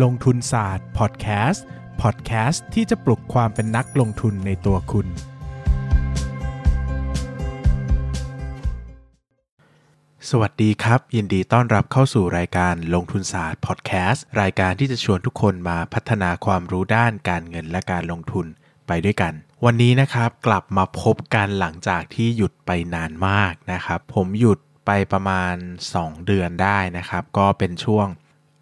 ลงทุนศาสตร์พอดแคสต์พอดแคสต์ที่จะปลุกความเป็นนักลงทุนในตัวคุณ สวัสดีครับ ยินดีต้อนรับเข้าสู่รายการลงทุนศาสตร์พอดแคสต์รายการที่จะชวนทุกคนมาพัฒนาความรู้ด้านการเงินและการลงทุนไปด้วยกัน วันนี้นะครับกลับมาพบกันหลังจากที่หยุดไปนานมากนะครับ ผมหยุดไปประมาณ 2 เดือนได้นะครับ ก็เป็นช่วง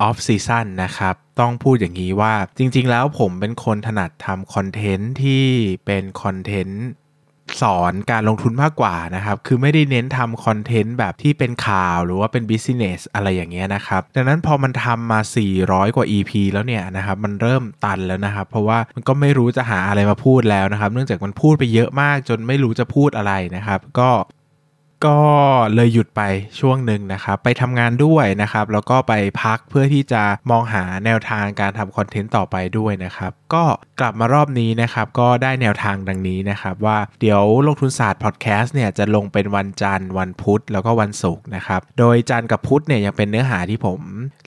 off season นะครับ ต้องพูดอย่างนี้ว่าจริงๆแล้วผมเป็นคนถนัดทำคอนเทนต์ที่เป็นคอนเทนต์สอนการลงทุนมากกว่านะครับ คือไม่ได้เน้นทำคอนเทนต์แบบที่เป็นข่าวหรือว่าเป็น business อะไรอย่างเงี้ยนะครับ ดังนั้นพอมันทำมา 400 กว่า EP แล้วเนี่ยนะครับ มันเริ่มตันแล้วนะครับ เพราะว่ามันก็ไม่รู้จะหาอะไรมาพูดแล้วนะครับ เนื่องจากมันพูดไปเยอะมากจนไม่รู้จะพูดอะไรนะครับ ก็ ก็เลยหยุดไปช่วงหนึ่งนะครับ ไปทำงานด้วยนะครับ แล้วก็ไปพักเพื่อที่จะมองหาแนวทางการทำคอนเทนต์ต่อไปด้วยนะครับ ก็กลับมารอบนี้นะครับ ก็ได้แนวทางดังนี้นะครับ ว่าเดี๋ยวลงทุนศาสตร์พอดแคสต์เนี่ยจะลงเป็นวันจันทร์วันพุธแล้วก็วันศุกร์นะครับ โดยจันทร์กับพุธเนี่ยยังเป็นเนื้อหาที่ผม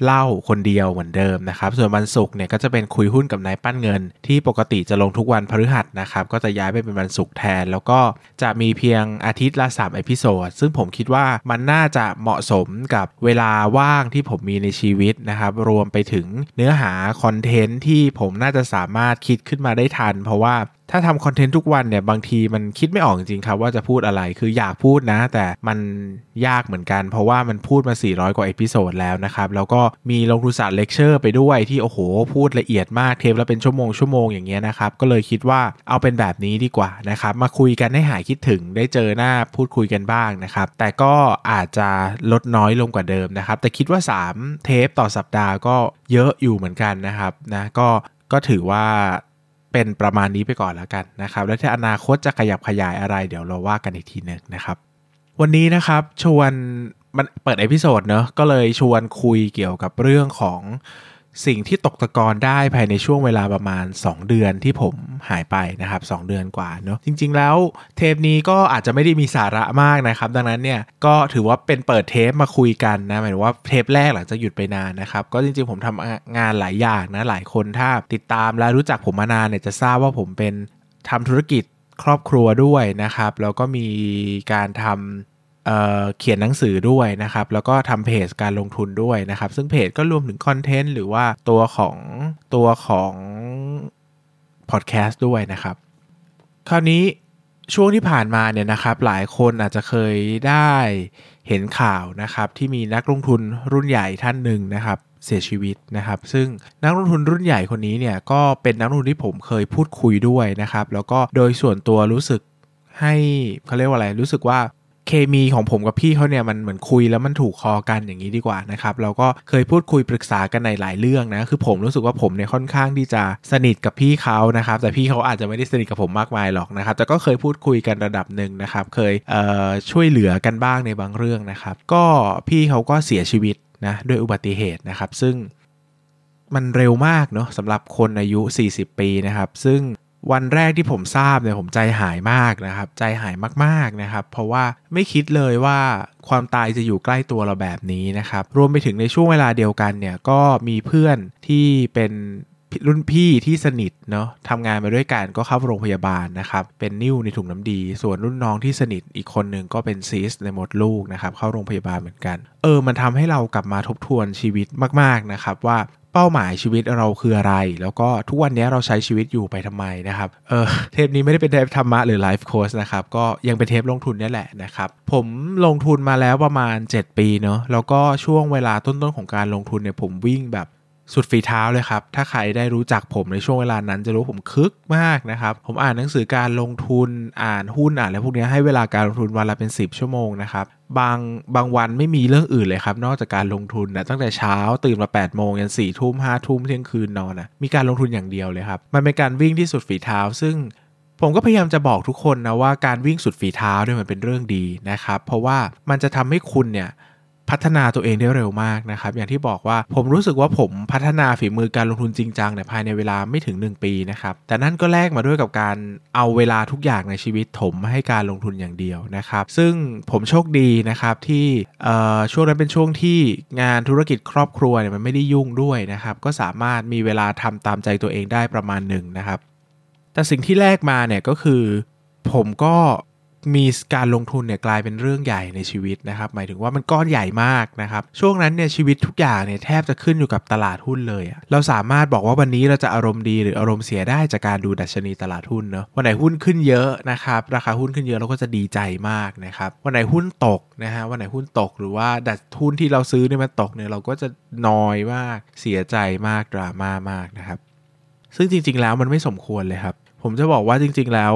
เล่าคนเดียวเหมือนเดิมนะครับ ส่วนวันศุกร์เนี่ยก็จะเป็นคุยหุ้นกับนายปั้นเงิน ที่ปกติจะลงทุกวันพฤหัสนะครับก็จะย้ายไปเป็นวันศุกร์แทน แล้วก็จะมีเพียงอาทิตย์ละ3 episode ซึ่งผมคิดว่ามันน่าจะเหมาะสมกับเวลาว่างที่ผมมีในชีวิตนะครับ รวมไปถึงเนื้อหาคอนเทนต์ที่ผมน่าจะสามารถคิดขึ้นมาได้ทัน เพราะว่าถ้าทำคอนเทนต์ทุกวันเนี่ยบางทีมันคิดไม่ออกจริงๆครับว่าจะพูดอะไรคืออยากพูดนะ แต่มันยากเหมือนกัน เพราะว่ามันพูดมา 400 กว่า episode แล้วนะครับ แล้วก็มีลงทุนศาสตร์เลคเชอร์ไปด้วยที่โอ้โห พูดละเอียดมากเทปแล้วเป็นชั่วโมงชั่วโมงอย่างเงี้ยนะครับ ก็เลยคิดว่าเอาเป็นแบบนี้ดีกว่านะครับ มาคุยกันให้หายคิดถึงได้เจอหน้าพูดคุยกันบ้างนะครับ แต่ก็อาจจะลดน้อยลงกว่าเดิมนะครับ แต่คิดว่า 3 เทปต่อสัปดาห์ก็เยอะอยู่เหมือนกันนะครับนะก็ก็ถือว่า เป็นประมาณนี้ไปก่อนแล้วกันนะครับแล้วถ้าอนาคตจะขยับขยายอะไร เดี๋ยวเราว่ากันอีกทีหนึ่งนะครับ วันนี้นะครับชวนมันเปิด episode เนอะก็เลยชวนคุยเกี่ยวกับเรื่องของ สิ่งที่ตกตะกอนได้ภายในช่วงเวลาประมาณ 2 เดือนที่ผมหายไปนะครับ 2 เดือนกว่าเนอะจริง ๆ แล้วเทปนี้ก็อาจจะไม่ได้มีสาระมากนะครับ ดังนั้นเนี่ยก็ถือว่าเป็นเปิดเทปมาคุยกันนะหมายถึงว่าเทปแรกหลังจากหยุดไปนานนะครับ ก็จริง ๆ ผมทำงานหลายอย่างนะหลายคนถ้าติดตามและรู้จักผมมานานเนี่ยจะทราบว่าผมเป็นทำธุรกิจครอบครัวด้วยนะครับแล้วก็มีการทำ เเขียนหนังสือด้วยนะครับ แล้วก็ทำเพจการลงทุนด้วยนะครับ ซึ่งเพจก็รวมถึงคอนเทนต์หรือว่าตัวของตัวของพอดแคสต์ด้วยนะครับ คราวนี้ช่วงที่ผ่านมาเนี่ยนะครับ หลายคนอาจจะเคยได้เห็นข่าวนะครับ ที่มีนักลงทุนรุ่นใหญ่ท่านหนึ่งนะครับ เสียชีวิตนะครับ ซึ่งนักลงทุนรุ่นใหญ่คนนี้เนี่ยก็เป็นนักลงทุนที่ผมเคยพูดคุยด้วยนะครับ แล้วก็โดยส่วนตัวรู้สึกให้เขาเรียกว่าอะไรรู้สึกว่า เคมีของผมกับพี่เขาเนี่ยมันเหมือนคุยแล้วมันถูกคอกันอย่างนี้ดีกว่านะครับเราก็เคยพูดคุยปรึกษากันในหลายเรื่องนะคือผมรู้สึกว่าผมเนี่ยค่อนข้างที่จะสนิทกับพี่เขานะครับแต่พี่เขาอาจจะไม่ได้สนิทกับผมมากมายหรอกนะครับแต่ก็เคยพูดคุยกันระดับหนึ่งนะครับเคยเช่วยเหลือกันบ้างในบางเรื่องนะครับก็พี่เขาก็เสียชีวิตนะด้วยอุบัติเหตุนะครับ ซึ่งมันเร็วมากเนาะสำหรับคนอายุ 40 ปีนะครับ ซึ่ง วันแรกที่ผมทราบเนี่ยผมใจหายมากนะครับ ใจหายมากๆนะครับ เพราะว่าไม่คิดเลยว่าความตายจะอยู่ใกล้ตัวเราแบบนี้นะครับ รวมไปถึงในช่วงเวลาเดียวกันเนี่ยก็มีเพื่อนที่เป็นรุ่นพี่ที่สนิทเนาะทำงานมาด้วยกันก็เข้าโรงพยาบาลนะครับเป็นนิ่วในถุงน้ำดี ส่วนรุ่นน้องที่สนิทอีกคนหนึ่งก็เป็นซีสในมดลูกนะครับเข้าโรงพยาบาลเหมือนกัน เออมันทำให้เรากลับมาทบทวนชีวิตมากๆนะครับว่า เป้าหมายชีวิตเราคืออะไร แล้วก็ทุกวันนี้เราใช้ชีวิตอยู่ไปทำไมนะครับเออเทปนี้ไม่ได้เป็นเทปธรรมะหรือไลฟ์โค้ชนะครับก็ยังเป็นเทปลงทุนนี่แหละนะครับผมลงทุนมาแล้วประมาณ 7 ปีเนาะแล้วก็ช่วงเวลาต้นๆของการลงทุนเนี่ยผมวิ่งแบบสุดฝีเท้าเลยครับ ถ้าใครได้รู้จักผมในช่วงเวลานั้นจะรู้ผมคึกมากนะครับ ผมอ่านหนังสือการลงทุน อ่านหุ้นอ่านอะไรพวกนี้ให้เวลาการลงทุนวันละเป็น 10 ชั่วโมงนะครับ บางบางวันไม่มีเรื่องอื่นเลยครับ นอกจากการลงทุนนะตั้งแต่เช้าตื่นมา8ปดโมงยันสี่ทุ่มห้าทุ่มเที่ยงคืนนอนนะมีการลงทุนอย่างเดียวเลยครับ มันเป็นการวิ่งที่สุดฝีเท้า ซึ่งผมก็พยายามจะบอกทุกคนนะว่าการวิ่งสุดฝีเท้าเนี่ยมันเป็นเรื่องดีนะครับ เพราะว่ามันจะทำให้คุณเนี่ย พัฒนาตัวเองได้เร็วมากนะครับ อย่างที่บอกว่าผมรู้สึกว่าผมพัฒนาฝีมือการลงทุนจริงจังเนี่ยภายในเวลาไม่ถึง 1 ปีนะครับ แต่นั่นก็แลกมาด้วยกับการเอาเวลาทุกอย่างในชีวิตถมให้การลงทุนอย่างเดียวนะครับ ซึ่งผมโชคดีนะครับที่ช่วงนั้นเป็นช่วงที่งานธุรกิจครอบครัวเนี่ยมันไม่ได้ยุ่งด้วยนะครับ ก็สามารถมีเวลาทำตามใจตัวเองได้ประมาณหนึ่งนะครับ แต่สิ่งที่แลกมาเนี่ยก็คือ ผมก็ มีการลงทุนเนี่ยกลายเป็นเรื่องใหญ่ในชีวิตนะครับ หมายถึงว่ามันก้อนใหญ่มากนะครับ ช่วงนั้นเนี่ยชีวิตทุกอย่างเนี่ยแทบจะขึ้นอยู่กับตลาดหุ้นเลยอะเราสามารถบอกว่าวันนี้เราจะอารมณ์ดีหรืออารมณ์เสียได้จากการดูดัชนีตลาดหุ้นเนาะวันไหนหุ้นขึ้นเยอะนะครับราคาหุ้นขึ้นเยอะเราก็จะดีใจมากนะครับวันไหนหุ้นตกนะฮะวันไหนหุ้นตกหรือว่าดัชหุ้นที่เราซื้อเนี่ยมันตกเนี่ยเราก็จะนอยมากเสียใจมากดราม่ามากนะครับซึ่งจริง ๆ แล้วมันไม่สมควรเลยครับผมจะบอกว่าจริง ๆ แล้ว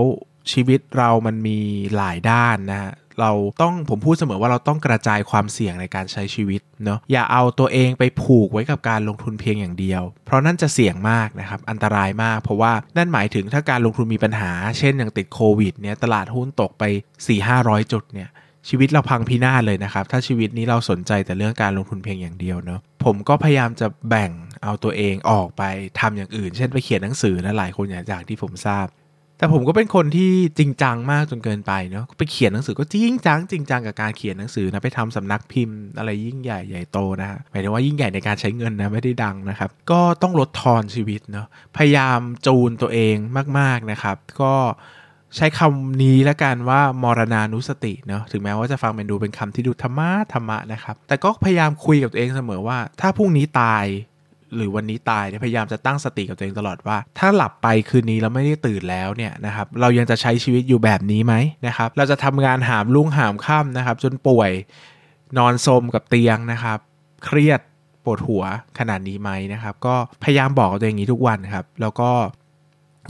ชีวิตเรามันมีหลายด้านนะฮะเราต้องผมพูดเสมอว่าเราต้องกระจายความเสี่ยงในการใช้ชีวิตเนาะอย่าเอาตัวเองไปผูกไว้กับการลงทุนเพียงอย่างเดียว เพราะนั่นจะเสี่ยงมากนะครับอันตรายมาก เพราะว่านั่นหมายถึงถ้าการลงทุนมีปัญหา เช่นอย่างติดโควิดเนี่ยตลาดหุ้นตกไป 4-500 จุดเนี่ยชีวิตเราพังพินาศเลยนะครับ ถ้าชีวิตนี้เราสนใจแต่เรื่องการลงทุนเพียงอย่างเดียวเนาะผมก็พยายามจะแบ่งเอาตัวเองออกไปทำอย่างอื่น เช่นไปเขียนหนังสือนะหลายคนอย่างที่ผมทราบ แต่ผมก็เป็นคนที่จริงจังมากจนเกินไปเนาะไปเขียนหนังสือก็จริงจังจริงจังกับการเขียนหนังสือนะไปทำสำนักพิมพ์อะไรยิ่งใหญ่ใหญ่โตนะฮะหมายถึงว่ายิ่งใหญ่ในการใช้เงินนะไม่ได้ดังนะครับ ก็ต้องลดทอนชีวิตเนาะพยายามจูนตัวเองมากๆนะครับ ก็ใช้คำนี้แล้วกันว่ามรณานุสติเนาะถึงแม้ว่าจะฟังเป็นดูเป็นคำที่ดูธรรมะธรรมะนะครับ แต่ก็พยายามคุยกับตัวเองเสมอว่า ถ้าพรุ่งนี้ตาย หรือวันนี้ตายเนี่ยพยายามจะตั้งสติกับตัวเองตลอดว่า ถ้าหลับไปคืนนี้แล้วไม่ได้ตื่นแล้วเนี่ยนะครับเรายังจะใช้ชีวิตอยู่แบบนี้ไหมนะครับเราจะทำงานหามลุ่งหามค่ำนะครับ จนป่วยนอนสมกับเตียงนะครับ เครียดปวดหัวขนาดนี้ไหมนะครับ ก็พยายามบอกกับตัวเองนี้ทุกวันครับ แล้วก็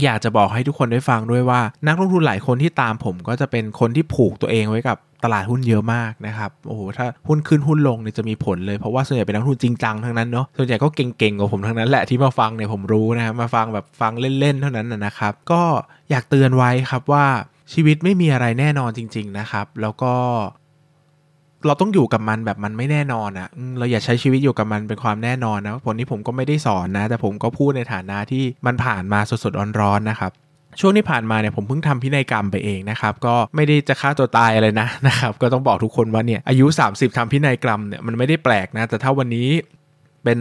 อยากจะบอกให้ทุกคนได้ฟังด้วยว่า นักลงทุนหลายคนที่ตามผมก็จะเป็นคนที่ผูกตัวเองไว้กับ ตลาดหุ้นเยอะมากนะครับโอ้โหถ้าหุ้นขึ้นหุ้นลงเนี่ยจะมีผลเลยเพราะว่าส่วนใหญ่เป็นนักทุนจริงจังทั้งนั้นเนาะส่วนใหญ่ก็เก่งๆกว่าผมทั้งนั้นแหละที่มาฟังเนี่ยผมรู้นะครับมาฟังแบบฟังเล่นๆเท่านั้นนะครับ ก็อยากเตือนไว้ครับว่าชีวิตไม่มีอะไรแน่นอนจริง ๆนะครับ แล้วก็เราต้องอยู่กับมันแบบมันไม่แน่นอนอะ่ะเราอย่าใช้ชีวิตอยู่กับมันเป็นความแน่นอนนะผลนี้ผมก็ไม่ได้สอนนะ แต่ผมก็พูดในฐานะที่มันผ่านมาสดๆร้อนๆนะครับ ช่วงที่ผ่านมาเนี่ยผมเพิ่งทำพินัยกรรมไปเองนะครับ ก็ไม่ได้จะฆ่าตัวตายอะไรนะนะครับ ก็ต้องบอกทุกคนว่าเนี่ยอายุ 30ทำพินัยกรรมเนี่ยมันไม่ได้แปลกนะ แต่ถ้าวันนี้เป็น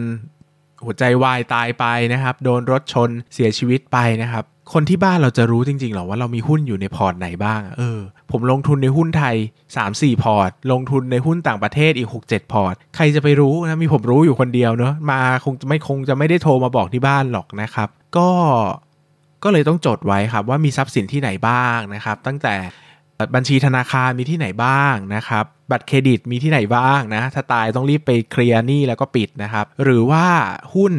หัวใจวายตายไปนะครับ โดนรถชนเสียชีวิตไปนะครับ คนที่บ้านเราจะรู้จริงๆหรอว่าเรามีหุ้นอยู่ในพอร์ตไหนบ้าง เออ ผมลงทุนในหุ้นไทย 3-4 พอร์ต ลงทุนในหุ้นต่างประเทศอีก 6-7 พอร์ต ใครจะไปรู้นะ มีผมรู้อยู่คนเดียวเนาะมาคงจะไม่คงจะไม่ได้โทรมาบอกที่บ้านหรอกนะครับ ก็ ก็เลยต้องจดไว้ครับว่ามีทรัพย์สินที่ไหนบ้างนะครับ ตั้งแต่บัญชีธนาคารมีที่ไหนบ้างนะครับ บัตรเครดิตมีที่ไหนบ้างนะ ถ้าตายต้องรีบไปเคลียร์หนี้แล้วก็ปิดนะครับ หรือว่าหุ้น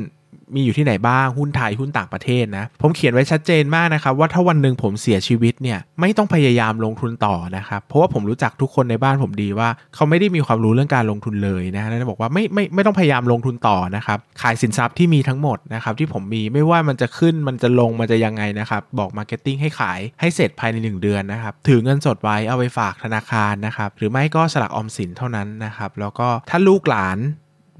มีอยู่ที่ไหนบ้างหุ้นไทยหุ้นต่างประเทศนะ ผมเขียนไว้ชัดเจนมากนะครับ ว่าถ้าวันหนึ่งผมเสียชีวิตเนี่ยไม่ต้องพยายามลงทุนต่อนะครับ เพราะว่าผมรู้จักทุกคนในบ้านผมดีว่าเขาไม่ได้มีความรู้เรื่องการลงทุนเลยนะแล้วบอกว่าไม่ไม่ไม่ต้องพยายามลงทุนต่อนะครับขายสินทรัพย์ที่มีทั้งหมดนะครับที่ผมมีไม่ว่ามันจะขึ้นมันจะลงมันจะยังไงนะครับบอก marketing ให้ขายให้เสร็จภายใน 1 เดือนนะครับถือเงินสดไว้เอาไปฝากธนาคารนะครับหรือไม่ก็สลักออมสินเท่านั้นนะครับแล้วก็ถ้าลูกหลาน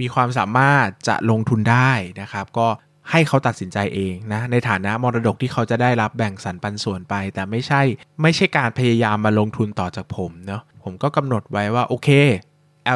มีความสามารถจะลงทุนได้นะครับ ก็ให้เขาตัดสินใจเองนะในฐานะมรดกที่เขาจะได้รับแบ่งสรรปันส่วนไป แต่ไม่ใช่ ไม่ใช่การพยายามมาลงทุนต่อจากผมเนาะผมก็กำหนดไว้ว่าโอเค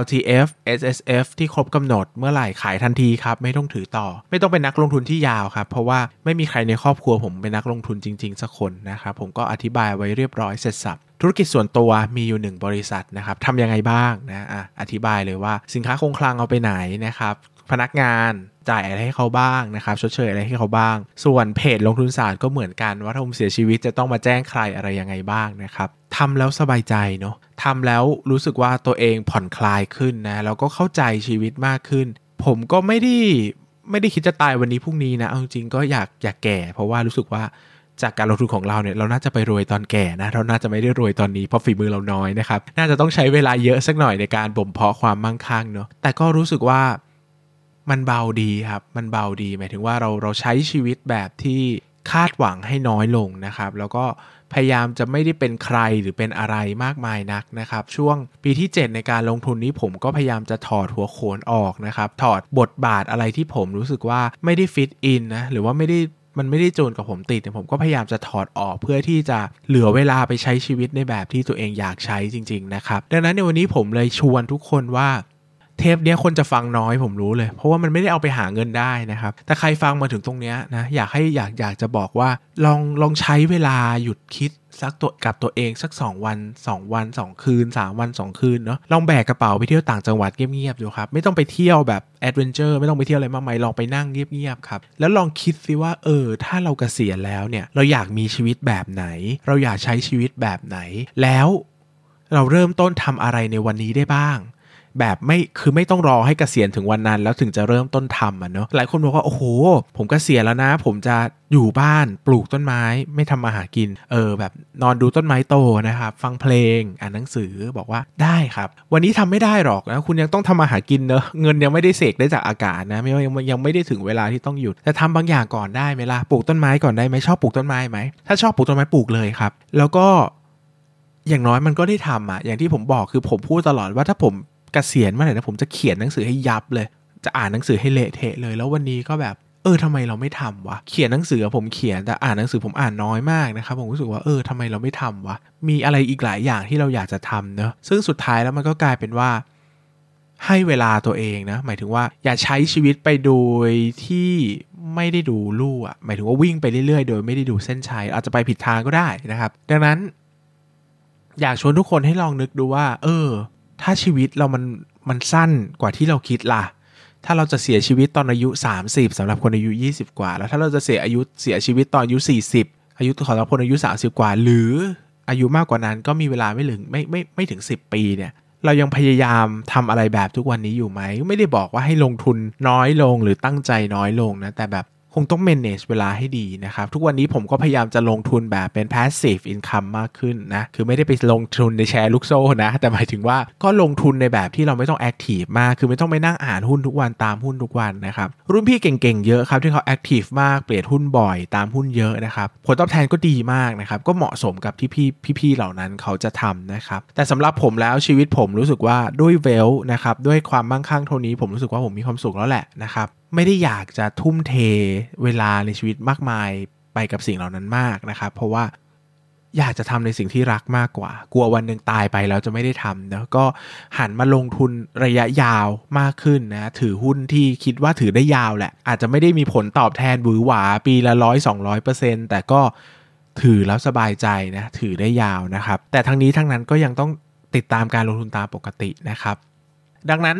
LTF SSF ที่ครบกำหนดเมื่อไหร่ขายทันทีครับ ไม่ต้องถือต่อ ไม่ต้องเป็นนักลงทุนที่ยาวครับ เพราะว่าไม่มีใครในครอบครัวผมเป็นนักลงทุนจริง ๆ สักคนนะครับ ผมก็อธิบายไว้เรียบร้อยเสร็จสับ ธุรกิจส่วนตัวมีอยู่ 1 บริษัทนะครับทำยังไงบ้างนะอะอธิบายเลยว่าสินค้าคงคลังเอาไปไหนนะครับ พนักงานจ่ายอะไรให้เขาบ้างนะครับชดเชยอะไรให้เขาบ้าง ส่วนเพจลงทุนศาสตร์ก็เหมือนกันว่าถ้าผมเสียชีวิตจะต้องมาแจ้งใครอะไรยังไงบ้างนะครับทำแล้วสบายใจเนาะทำแล้วรู้สึกว่าตัวเองผ่อนคลายขึ้นนะแล้วก็เข้าใจชีวิตมากขึ้น ผมก็ไม่ได้ไม่ได้คิดจะตายวันนี้พรุ่งนี้นะเอาจริงก็อยากอยากแก่ เพราะว่ารู้สึกว่า จากการลงทุนของเราเนี่ยเราน่าจะไปรวยตอนแก่นะเราน่าจะไม่ได้รวยตอนนี้เพราะฝีมือเราน้อยนะครับน่าจะต้องใช้เวลาเยอะสักหน่อยในการบ่มเพาะความมั่งคั่งเนาะแต่ก็รู้สึกว่ามันเบาดีครับมันเบาดีหมายถึงว่าเราเราใช้ชีวิตแบบที่คาดหวังให้น้อยลงนะครับ แล้วก็พยายามจะไม่ได้เป็นใครหรือเป็นอะไรมากมายนักนะครับ ช่วงปีที่ 7 ในการลงทุนนี้ผมก็พยายามจะถอดหัวโขนออกนะครับ ถอดบทบาทอะไรที่ผมรู้สึกว่าไม่ได้ฟิตอินนะหรือว่าไม่ได้ มันไม่ได้จูนกับผมติดผมก็พยายามจะถอดออกเพื่อที่จะเหลือเวลาไปใช้ชีวิตในแบบที่ตัวเองอยากใช้จริง ๆ นะครับ ดังนั้นในวันนี้ผมเลยชวนทุกคนว่า เทปเนี้ยคนจะฟังน้อยผมรู้เลย เพราะว่ามันไม่ได้เอาไปหาเงินได้นะครับแต่ใครฟังมาถึงตรงเนี้ยนะอยากให้อยากอยากจะบอกว่าลองลองใช้เวลาหยุดคิดสักตัวกับตัวเองสัก 2 วัน 2 วัน 2 คืน 3 วัน 2 คืนเนาะลองแบกกระเป๋าไปเที่ยวต่างจังหวัดเงียบๆดูครับ ไม่ต้องไปเที่ยวแบบ adventure ไม่ต้องไปเที่ยวอะไรมากมายลองไปนั่งเงียบๆครับ แล้วลองคิดสิว่าเออ ถ้าเราเกษียณแล้วเนี่ย เราอยากมีชีวิตแบบไหน เราอยากใช้ชีวิตแบบไหน แล้วเราเริ่มต้นทำอะไรในวันนี้ได้บ้าง แบบไม่คือไม่ต้องรอให้เกษียณถึงวันนั้น แล้วถึงจะเริ่มต้นทำอะเนาะหลายคนบอกว่าโอ้โห ผมเกษียณแล้วนะ ผมจะอยู่บ้านปลูกต้นไม้ ไม่ทำมาหากิน เออ แบบนอนดูต้นไม้โตนะครับฟังเพลงอ่านหนังสือบอกว่าได้ครับ วันนี้ทำไม่ได้หรอกนะคุณยังต้องทำมาหากินเนอะเงินยังไม่ได้เสกได้จากอากาศนะไม่ยังยังไม่ได้ถึงเวลาที่ต้องหยุดแต่ทำบางอย่างก่อนได้ไหมล่ะปลูกต้นไม้ก่อนได้ไหมชอบปลูกต้นไม้ไหมถ้าชอบปลูกต้นไม้ปลูกเลยครับ แล้วก็อย่างน้อยมันก็ได้ทำอะอย่างที่ผมบอกคือผมพูดตลอดว่าถ้าผม กเกษียณเมื่อไหร่นะผมจะเขียนหนังสือให้ยับเลย จะอ่านหนังสือให้เละเทะเลย แล้ววันนี้ก็แบบเออทำไมเราไม่ทำวะ เขียนหนังสือผมเขียนแต่อ่านหนังสือผมอ่านน้อยมากนะครับผมรู้สึกว่าเออทำไมเราไม่ทำวะ มีอะไรอีกหลายอย่างที่เราอยากจะทำเนอะซึ่งสุดท้ายแล้วมันก็กลายเป็นว่า ให้เวลาตัวเองนะ หมายถึงว่าอย่าใช้ชีวิตไปโดยที่ไม่ได้ดูลู่อะหมายถึงว่าวิ่งไปเรื่อยๆ โดยไม่ได้ดูเส้นชัยอาจจะไปผิดทางก็ได้นะครับ ดังนั้น อยากชวนทุกคนให้ลองนึกดูว่า เออ ถ้าชีวิตเรามันมันสั้นกว่าที่เราคิดล่ะ ถ้าเราจะเสียชีวิตตอนอายุ 30สำหรับคนอายุ 20 กว่า แล้วถ้าเราจะเสียอายุเสียชีวิตตอนอายุ 40 อายุของเราคนอายุ 30 กว่า หรืออายุมากกว่านั้นก็มีเวลาไม่ถึงไม่ไม่ไม่ถึง 10 ปีเนี่ยเรายังพยายามทำอะไรแบบทุกวันนี้อยู่ไหม ไม่ได้บอกว่าให้ลงทุนน้อยลงหรือตั้งใจน้อยลงนะ แต่แบบ คงต้อง manage เวลาให้ดีนะครับ ทุกวันนี้ผมก็พยายามจะลงทุนแบบเป็น passive income มากขึ้นนะ คือไม่ได้ไปลงทุนในแชร์ลูกโซ่นะ แต่หมายถึงว่าก็ลงทุนในแบบที่เราไม่ต้อง active มาก คือไม่ต้องไปนั่งอ่านหุ้นทุกวันตามหุ้นทุกวันนะครับ รุ่นพี่เก่งๆ เยอะครับ ที่เขา active มาก เปลี่ยนหุ้นบ่อยตามหุ้นเยอะนะครับ ผลตอบแทนก็ดีมากนะครับ ก็เหมาะสมกับที่พี่พี่ๆเหล่านั้นเขาจะทำนะครับ แต่สำหรับผมแล้วชีวิตผมรู้สึกว่าด้วยเวลนะครับ ด้วยความมั่งคั่งเท่านี้ผมรู้สึกว่าผมมีความสุขแล้วแหละนะครับ ไม่ได้อยากจะทุ่มเทเวลาในชีวิตมากมายไปกับสิ่งเหล่านั้นมากนะครับ เพราะว่าอยากจะทำในสิ่งที่รักมากกว่า กลัววันหนึ่งตายไปแล้วจะไม่ได้ทำนะก็หันมาลงทุนระยะยาวมากขึ้นนะถือหุ้นที่คิดว่าถือได้ยาวแหละ อาจจะไม่ได้มีผลตอบแทนหวือหวาปีละร้อยสองร้อยเปอร์เซ็นต์แต่ก็ถือแล้วสบายใจนะถือได้ยาวนะครับ แต่ทั้งนี้ทั้งนั้นก็ยังต้องติดตามการลงทุนตามปกตินะครับ ดังนั้น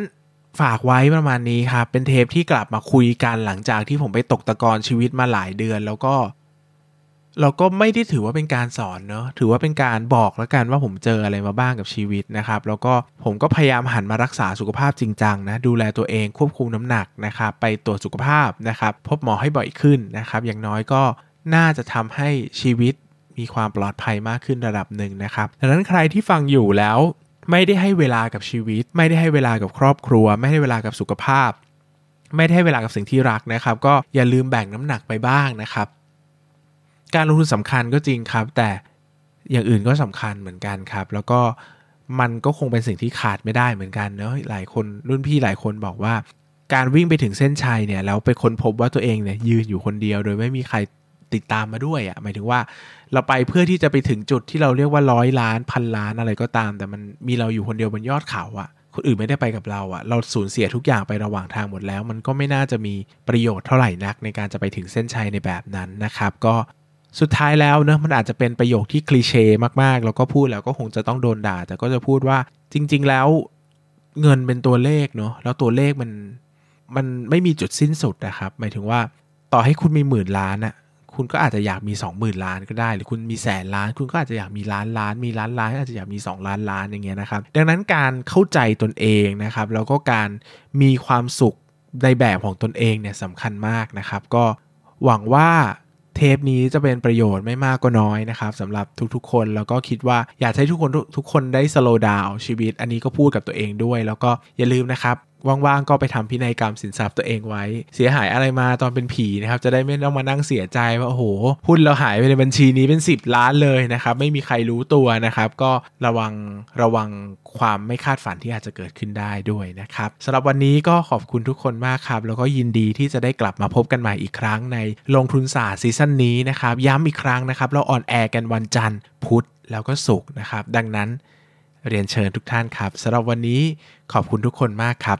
ฝากไว้ประมาณนี้ครับ เป็นเทปที่กลับมาคุยกันหลังจากที่ผมไปตกตะกอนชีวิตมาหลายเดือน แล้วก็เราก็ไม่ได้ถือว่าเป็นการสอนเนาะถือว่าเป็นการบอกแล้วกันว่าผมเจออะไรมาบ้างกับชีวิตนะครับ แล้วก็ผมก็พยายามหันมารักษาสุขภาพจริงจังนะ ดูแลตัวเองควบคุมน้ำหนักนะครับ ไปตรวจสุขภาพนะครับ พบหมอให้บ่อยขึ้นนะครับ อย่างน้อยก็น่าจะทำให้ชีวิตมีความปลอดภัยมากขึ้นระดับหนึ่งนะครับ ดังนั้นใครที่ฟังอยู่แล้ว ไม่ได้ให้เวลากับชีวิต ไม่ได้ให้เวลากับครอบครัว ไม่ให้เวลากับสุขภาพ ไม่ได้ให้เวลากับสิ่งที่รักนะครับ ก็อย่าลืมแบ่งน้ำหนักไปบ้างนะครับ การลงทุนสำคัญก็จริงครับ แต่อย่างอื่นก็สำคัญเหมือนกันครับ แล้วก็มันก็คงเป็นสิ่งที่ขาดไม่ได้เหมือนกันเนาะหลายคนรุ่นพี่หลายคนบอกว่า การวิ่งไปถึงเส้นชัยเนี่ยแล้วไปค้นพบว่าตัวเองเนี่ยยืนอยู่คนเดียว โดยไม่มีใคร ติดตามมาด้วยอะ่ะหมายถึงว่าเราไปเพื่อที่จะไปถึงจุดที่เราเรียกว่าร้อยล้านพันล้านอะไรก็ตาม แต่มันมีเราอยู่คนเดียวบนยอดเขาอะ่ะคนอื่นไม่ได้ไปกับเราอะ่ะ เราสูญเสียทุกอย่างไประหว่างทางหมดแล้ว มันก็ไม่น่าจะมีประโยชน์เท่าไหร่นักในการจะไปถึงเส้นชัยในแบบนั้นนะครับ ก็สุดท้ายแล้วเนะมันอาจจะเป็นประโยคที่คลีเช่มากๆ แล้วก็พูดแล้วก็คงจะต้องโดนด่า แต่ก็จะพูดว่าจริง ๆ แล้วเงินเป็นตัวเลขเนาะแล้วตัวเลขมันมันไม่มีจุดสิ้นสุดนะครับ หมายถึงว่าต่อให้คุณมีหมื่นล้านอะ คุณก็อาจจะอยากมี 20,000 ล้านก็ได้ หรือคุณมีแสนล้าน คุณก็อาจจะอยากมีล้านล้านมีล้านล้านอาจจะอยากมี 2 ล้านล้านอย่างเงี้ยนะครับดังนั้นการเข้าใจตนเองนะครับแล้วก็การมีความสุขในแบบของตนเองเนี่ยสำคัญมากนะครับ ก็หวังว่าเทปนี้จะเป็นประโยชน์ไม่มากก็น้อยนะครับสำหรับทุกๆ คนแล้วก็คิดว่าอยากให้ทุกคนทุกคนได้สโลว์ดาวชีวิต อันนี้ก็พูดกับตัวเองด้วย แล้วก็อย่าลืมนะครับ ว่างๆก็ไปทำพินัยกรรมสินทรัพย์ตัวเองไว้ เสียหายอะไรมาตอนเป็นผีนะครับ จะได้ไม่ต้องมานั่งเสียใจว่าโอ้โหหุ้นเราหายไปในบัญชีนี้เป็น 10 ล้านเลยนะครับ ไม่มีใครรู้ตัวนะครับ ก็ระวังระวังความไม่คาดฝันที่อาจจะเกิดขึ้นได้ด้วยนะครับสำหรับวันนี้ก็ขอบคุณทุกคนมากครับ แล้วก็ยินดีที่จะได้กลับมาพบกันใหม่อีกครั้งในลงทุนศาสตร์ season นี้นะครับ ย้ำอีกครั้งนะครับ เรา on air กันวันจันทร์พุธแล้วก็ศุกร์นะครับ ดังนั้นเรียนเชิญทุกท่านครับสำหรับวันนี้ขอบคุณทุกคนมากครับ